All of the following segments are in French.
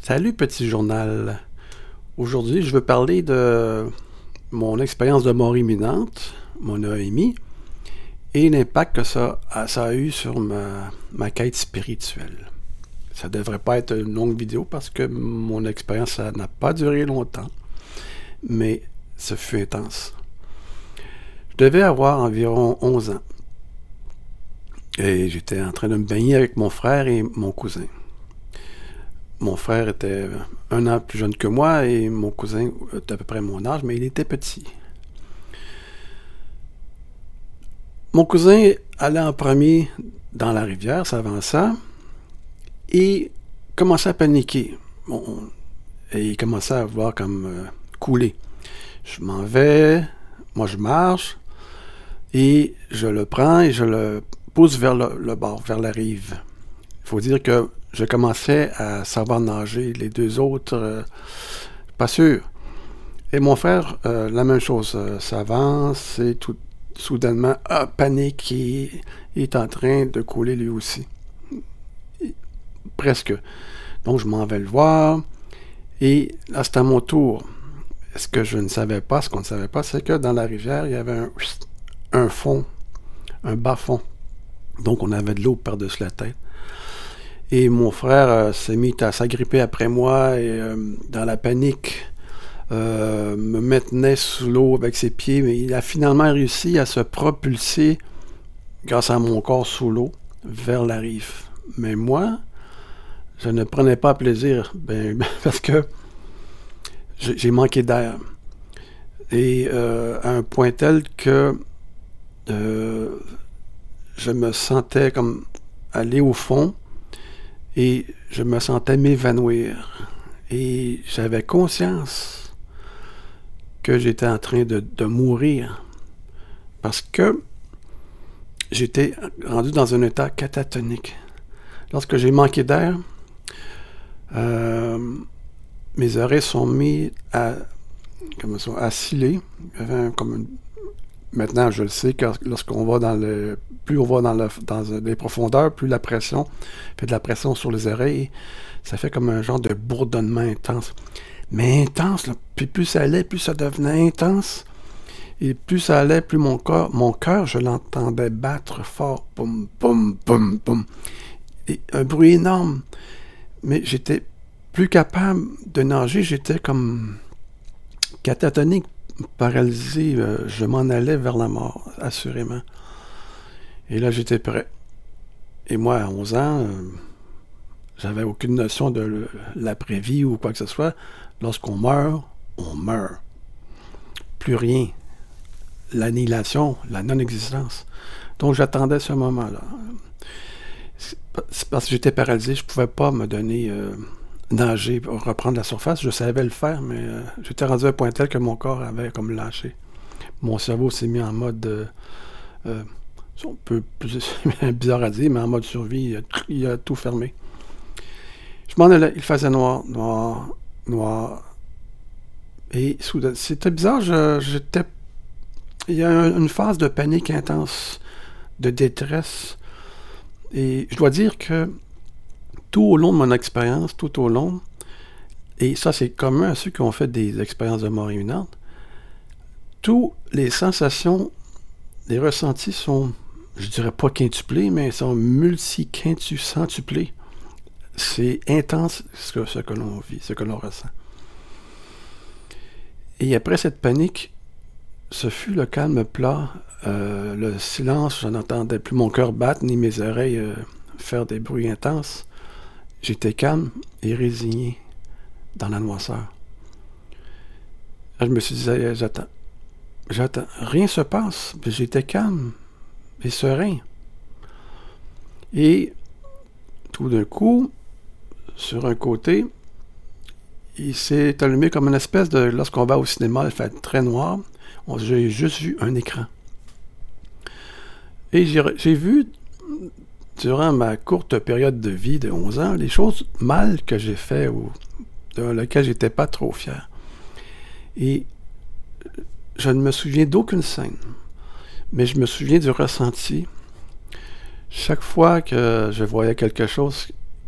Salut petit journal. Aujourd'hui, je veux parler de mon expérience de mort imminente, mon AMI, et l'impact que ça a, ça a eu sur ma, ma, quête spirituelle. Ça ne devrait pas être une longue vidéo parce que mon expérience n'a pas duré longtemps, mais ce fut intense. Je devais avoir environ 11 ans. Et j'étais en train de me baigner avec mon frère et mon cousin. Mon frère était un an plus jeune que moi et mon cousin était à peu près mon âge, mais il était petit. Mon cousin allait en premier dans la rivière, s'avança et commençait à paniquer. Et il commençait à voir comme euh, couler. Je m'en vais, moi je marche et je le prends et je le pousse vers le bord, vers la rive. Il faut dire que je commençais à savoir nager. Les deux autres, euh, pas sûr. Et mon frère, euh, la même chose, euh, s'avance et tout soudainement, ah, panique, il, est en train de couler lui aussi. Presque. Donc je m'en vais le voir. Et là, c'est à mon tour. Ce que je ne savais pas, ce qu'on ne savait pas, c'est que dans la rivière, il y avait un, un fond, un bas-fond. Donc on avait de l'eau par-dessus la tête. Et mon frère euh, s'est mis à s'agripper après moi et euh, dans la panique euh, me maintenait sous l'eau avec ses pieds, mais il a finalement réussi à se propulser grâce à mon corps sous l'eau vers la rive. Mais moi, je ne prenais pas plaisir ben, parce que j'ai manqué d'air. Et à un point tel que je me sentais comme aller au fond et je me sentais m'évanouir. Et j'avais conscience que j'étais en train de, mourir parce que j'étais rendu dans un état catatonique. Lorsque j'ai manqué d'air, euh, mes oreilles sont mises à, comment ça, à sciller. Comme une Maintenant, je le sais, que lorsqu'on va dans le. Plus on va dans, le, dans les profondeurs, plus la pression fait de la pression sur les oreilles. Ça fait comme un genre de bourdonnement intense. Mais intense, là, puis plus ça allait, plus ça devenait intense. Et plus ça allait, plus mon corps, mon cœur, je l'entendais battre fort. Boum, boum, boum. Et un bruit énorme. Mais j'étais plus capable de nager. J'étais comme catatonique, paralysé, euh, je m'en allais vers la mort, assurément. Et là, j'étais prêt. Et moi, à 11 ans, euh, j'avais aucune notion de l'après-vie ou quoi que ce soit. Lorsqu'on meurt, on meurt. Plus rien. L'annihilation, la non-existence. Donc, j'attendais ce moment-là. C'est parce que j'étais paralysé, je ne pouvais pas me donner... Euh, nager pour reprendre la surface. Je savais le faire, mais euh, j'étais rendu à un point tel que mon corps avait comme lâché. Mon cerveau s'est mis en mode, euh, euh un peu plus bizarre à dire, mais en mode survie, il a, tout fermé. Je m'en allais, il faisait noir, noir, noir. Et soudain, c'était bizarre, j'étais... Il y a une phase de panique intense, de détresse. Et je dois dire que tout au long de mon expérience, tout au long, et ça c'est commun à ceux qui ont fait des expériences de mort imminente, toutes les sensations, les ressentis sont, je dirais pas quintuplés, mais sont multi-quintuplés. C'est intense ce que, ce que l'on vit, ce que l'on ressent. Et après cette panique, ce fut le calme plat, euh, le silence, je n'entendais plus mon cœur battre, ni mes oreilles euh, faire des bruits intenses. J'étais calme et résigné dans la noirceur. Je me suis dit, j'attends. J'attends. Rien se passe. J'étais calme et serein. Et tout d'un coup, sur un côté, il s'est allumé comme une espèce de. Lorsqu'on va au cinéma, il fait très noir. J'ai juste vu un écran. Et j'ai vu durant ma courte période de vie de 11 ans, les choses mal que j'ai fait ou dans lesquelles j'étais pas trop fier. Et je ne me souviens d'aucune scène, mais je me souviens du ressenti. Chaque fois que je voyais quelque chose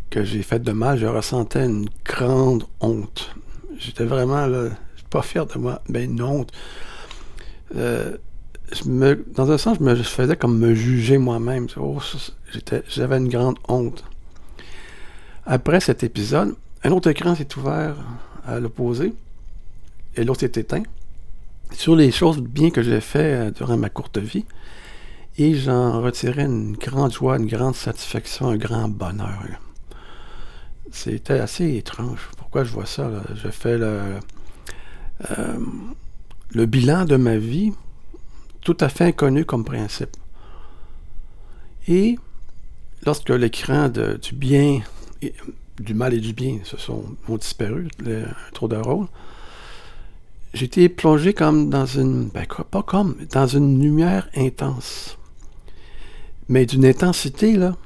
que j'ai fait de mal, je ressentais une grande honte. J'étais vraiment là, pas fier de moi, mais une honte. Euh, dans un sens, je me faisais comme me juger moi-même. Oh, j'avais une grande honte. Après cet épisode, un autre écran s'est ouvert à l'opposé et l'autre s'est éteint sur les choses bien que j'ai fait euh, durant ma courte vie. Et j'en retirais une grande joie, une grande satisfaction, un grand bonheur. C'était assez étrange. Pourquoi je vois ça? Je fais euh, le bilan de ma vie tout à fait inconnu comme principe. Et lorsque l'écran du bien, du mal et du bien se sont, ont disparu, le tour de rôle, j'ai été plongé comme dans une, ben, pas comme, dans une lumière intense. Mais d'une intensité, là,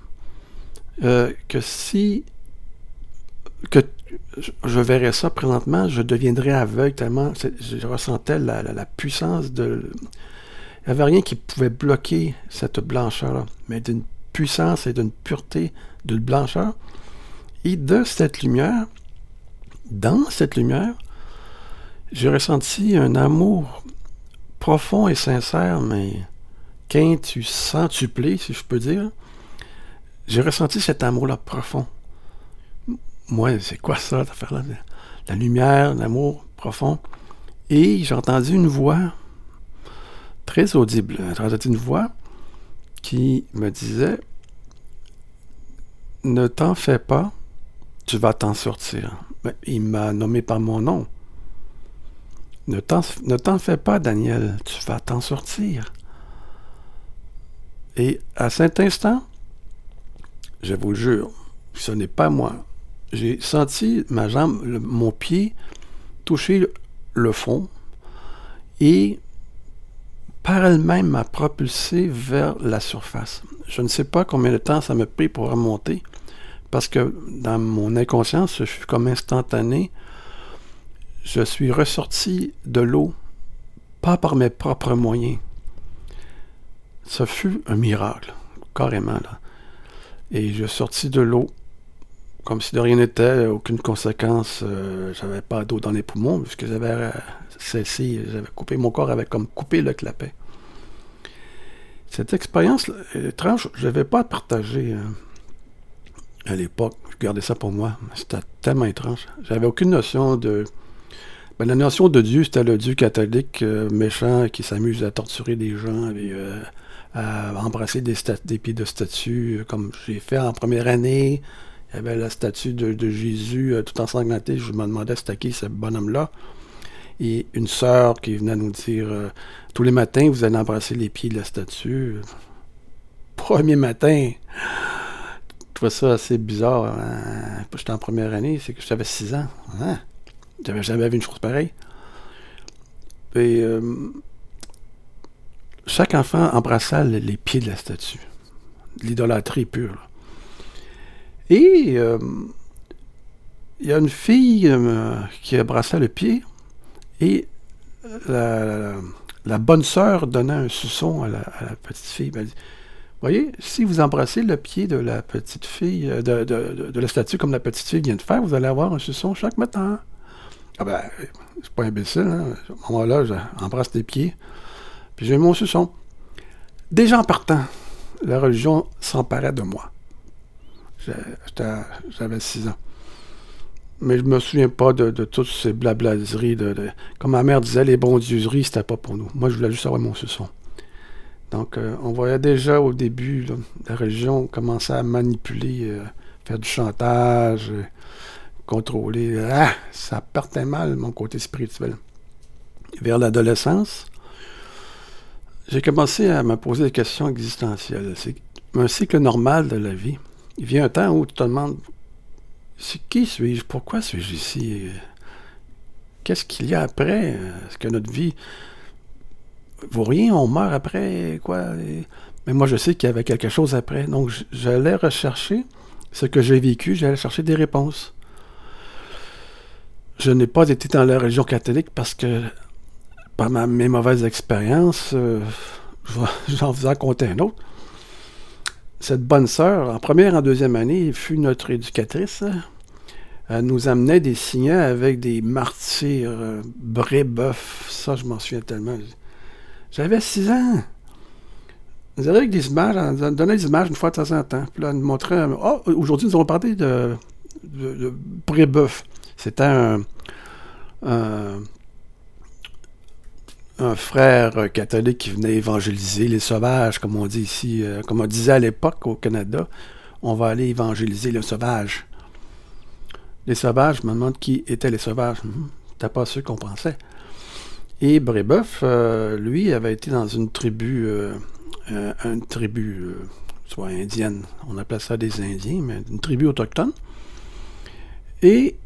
euh, que si, que je verrais ça présentement, je deviendrais aveugle tellement je ressentais la, la puissance de, il n'y avait rien qui pouvait bloquer cette blancheur-là, mais d'une puissance et d'une pureté de blancheur. Et de cette lumière, dans cette lumière, j'ai ressenti un amour profond et sincère, mais tu centuplé, si je peux dire. J'ai ressenti cet amour-là profond. Moi, c'est quoi ça, cette affaire-là? La lumière, l'amour profond. Et j'ai entendu une voix très audible. Une voix qui me disait Ne t'en fais pas, tu vas t'en sortir. il m'a nommé par mon nom. Ne t'en fais pas, Daniel, tu vas t'en sortir. Et à cet instant, je vous jure, ce n'est pas moi. J'ai senti ma jambe, mon pied toucher le fond et par elle-même m'a propulsé vers la surface. Je ne sais pas combien de temps ça m'a pris pour remonter, parce que dans mon inconscience, je suis comme instantané. Je suis ressorti de l'eau, pas par mes propres moyens. Ce fut un miracle, carrément. Là. Et je suis sorti de l'eau comme si de rien n'était, aucune conséquence. Euh, j'avais pas d'eau dans les poumons, puisque j'avais euh, cessé, j'avais coupé mon corps, avait comme coupé le clapet. Cette expérience étrange, je n'avais pas à partager euh, à l'époque. Je gardais ça pour moi. C'était tellement étrange. J'avais aucune notion de. Ben, la notion de Dieu, c'était le Dieu catholique méchant qui s'amuse à torturer des gens et à embrasser des, des pieds de statues, comme j'ai fait en première année. Il y avait la statue de, Jésus euh, tout ensanglanté. Je me demandais c'était qui ce bonhomme-là. Et une sœur qui venait nous dire euh, tous les matins, vous allez embrasser les pieds de la statue. Premier matin, je trouvais ça assez bizarre. Hein. J'étais en première année, c'est que j'avais 6 ans. Hein? J'avais jamais vu une chose pareille. Et euh, chaque enfant embrassait les pieds de la statue. L'idolâtrie pure. Et euh, il y a une fille euh, qui abraçait le pied et la, bonne sœur donnait un suçon à la, petite fille. Elle dit, voyez, si vous embrassez le pied de la petite fille, euh, de, la statue comme la petite fille vient de faire, vous allez avoir un suçon chaque matin. Ah ben, c'est pas imbécile, hein? À ce moment-là, j'embrasse tes pieds, puis j'ai mon suçon. Déjà en partant, la religion s'emparait de moi. J'avais 6 ans. Mais je me souviens pas de, toutes ces blablaseries. De, Comme ma mère disait, les bondieuseries, c'était pas pour nous. Moi, je voulais juste avoir mon suçon. Donc, euh, on voyait déjà au début, la religion commençait à manipuler, euh, faire du chantage, euh, contrôler. Ah, ça partait mal, mon côté spirituel. Vers l'adolescence, j'ai commencé à me poser des questions existentielles. C'est un cycle normal de la vie il vient un temps où tu te demandes qui suis-je? Pourquoi suis-je ici? Qu'est-ce qu'il y a après? Est-ce que notre vie vaut rien? On meurt après? Quoi? Mais moi, je sais qu'il y avait quelque chose après. Donc, j'allais rechercher ce que j'ai vécu, j'allais chercher des réponses. Je n'ai pas été dans la religion catholique parce que, par mes mauvaises expériences, euh, j'en faisais compter un autre. Cette bonne sœur, en première et en deuxième année, fut notre éducatrice. Elle nous amenait des signets avec des martyrs, euh, brébeuf. Ça, je m'en souviens tellement. J'avais six ans. Nous avions des images, on donnait des images une fois de temps en temps. Puis là, nous montrait. Oh, aujourd'hui, nous allons parler de, de, brébeuf. C'était un, un, frère catholique qui venait évangéliser les sauvages, comme on dit ici, euh, comme on disait à l'époque au Canada. On va aller évangéliser les sauvages. Les sauvages, je me demande qui étaient les sauvages. Hum, C'était pas ceux qu'on pensait. Et Brébeuf, euh, lui, avait été dans une tribu, euh, une tribu, soit indienne, on appelle ça des Indiens, mais une tribu autochtone. Et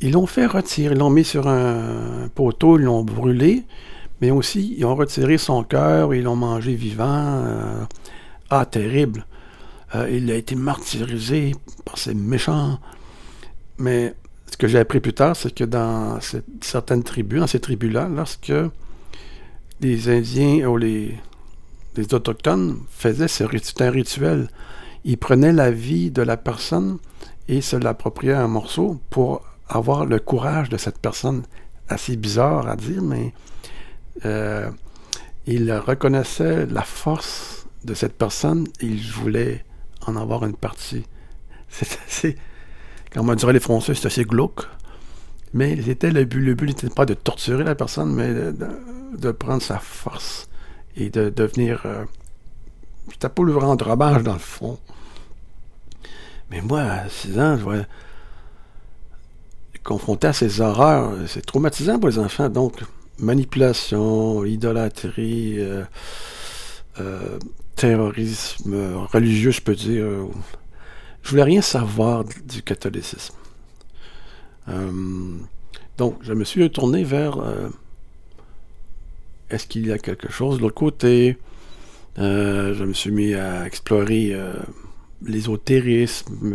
ils l'ont fait retirer, ils l'ont mis sur un poteau, ils l'ont brûlé, mais aussi ils ont retiré son cœur, ils l'ont mangé vivant. Euh, ah, terrible. Euh, il a été martyrisé par ces méchants. Mais ce que j'ai appris plus tard, c'est que dans certaines tribus, dans ces tribus-là, lorsque les Indiens ou les, Autochtones faisaient ce un rituel, ils prenaient la vie de la personne et se l'appropriaient un morceau pour avoir le courage de cette personne. Assez bizarre à dire, mais euh, ils reconnaissaient la force de cette personne et ils voulaient en avoir une partie. C'est assez comme on dirait les Français, c'est assez glauque. Mais le but. Le but n'était pas de torturer la personne, mais de prendre sa force et de devenir. Euh, c'était pour lui rendre hommage, dans le fond. Mais moi, à 6 ans, je vois. Confronté à ces horreurs, c'est traumatisant pour les enfants. Donc, manipulation, idolâtrie, euh, euh, terrorisme religieux, je peux dire. Je voulais rien savoir du catholicisme. Euh, donc, je me suis retourné vers est-ce qu'il y a quelque chose de l'autre côté? Je me suis mis à explorer l'ésotérisme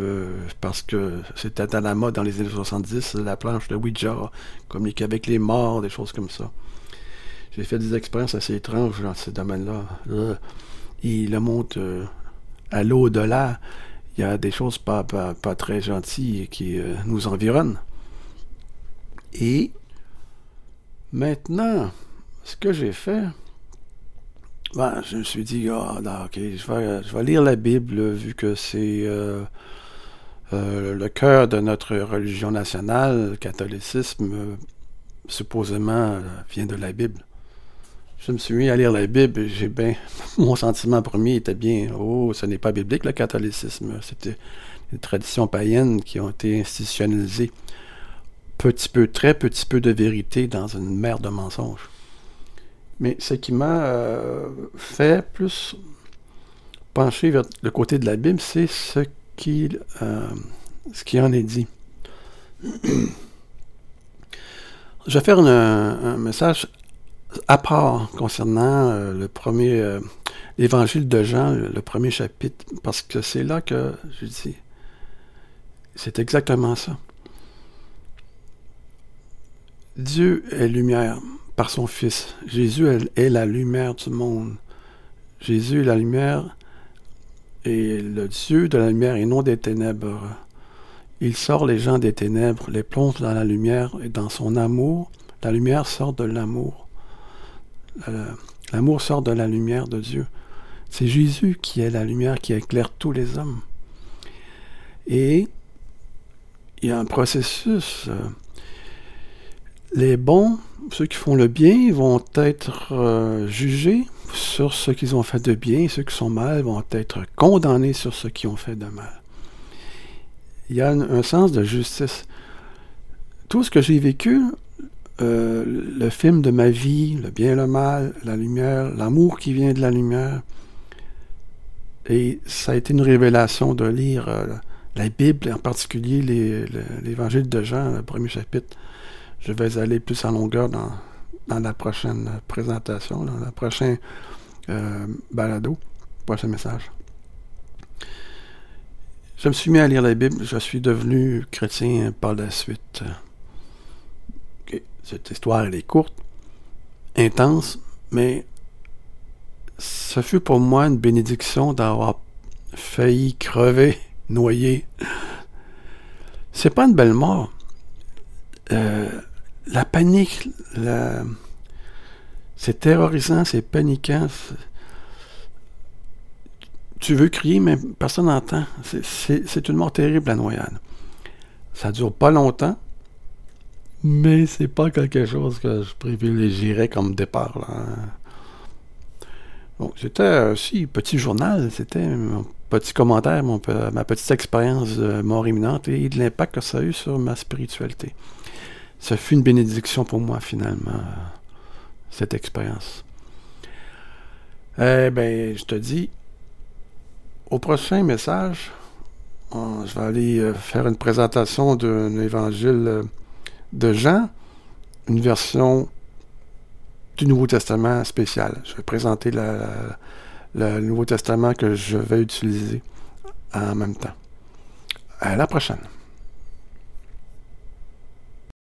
parce que c'était à la mode dans les années 70, la planche de Ouija, communiquer avec les morts, des choses comme ça. J'ai fait des expériences assez étranges dans ce domaine-là. Il le monte à l'au-delà il y a des choses pas très gentilles qui euh, nous environnent. Et maintenant, ce que j'ai fait, ben, je me suis dit, oh, non, ok, je vais, je vais lire la Bible vu que c'est euh, euh, le cœur de notre religion nationale, le catholicisme, supposément vient de la Bible je me suis mis à lire la Bible et j'ai bien. Mon sentiment premier était bien Oh, ce n'est pas biblique le catholicisme. C'était des traditions païennes qui ont été institutionnalisées. Petit peu, très petit peu de vérité dans une mer de mensonges. Mais ce qui m'a euh, fait plus pencher vers le côté de la Bible, c'est ce qui, euh, ce qui en est dit. Je vais faire un, message à part concernant euh, euh, l'évangile de Jean, le, premier chapitre, parce que c'est là que je dis, c'est exactement ça. Dieu est lumière par son Fils. Jésus est, la lumière du monde. Jésus est la lumière et le Dieu de la lumière et non des ténèbres. Il sort les gens des ténèbres, les plonge dans la lumière et dans son amour. La lumière sort de l'amour. L'amour sort de la lumière de Dieu. C'est Jésus qui est la lumière qui éclaire tous les hommes. Et il y a un processus. Les bons, ceux qui font le bien, vont être euh, jugés sur ce qu'ils ont fait de bien, ceux qui sont mal vont être condamnés sur ce qu'ils ont fait de mal. Il y a un, sens de justice. Tout ce que j'ai vécu, euh, le film de ma vie, le bien et le mal, la lumière, l'amour qui vient de la lumière. Et ça a été une révélation de lire euh, la Bible, en particulier l'évangile de Jean, le premier chapitre. Je vais aller plus en longueur dans, dans la prochaine présentation, dans le prochain euh, balado, prochain message. Je me suis mis à lire la Bible, je suis devenu chrétien par la suite. Cette histoire, elle est courte, intense, mais ce fut pour moi une bénédiction d'avoir failli crever, noyé. C'est pas une belle mort. Euh, la panique, c'est terrorisant, c'est paniquant. Tu veux crier, mais personne n'entend. C'est une mort terrible, la noyade. Ça dure pas longtemps, mais c'est pas quelque chose que je privilégierais comme départ. C'était aussi petit journal, c'était mon petit commentaire, ma petite expérience de mort imminente et de l'impact que ça a eu sur ma spiritualité. Ça fut une bénédiction pour moi, finalement, cette expérience. Eh bien, je te dis, au prochain message, je vais aller euh, faire une présentation d'un évangile euh, de Jean, une version du Nouveau Testament spécial. Je vais présenter le Nouveau Testament que je vais utiliser en même temps. À la prochaine.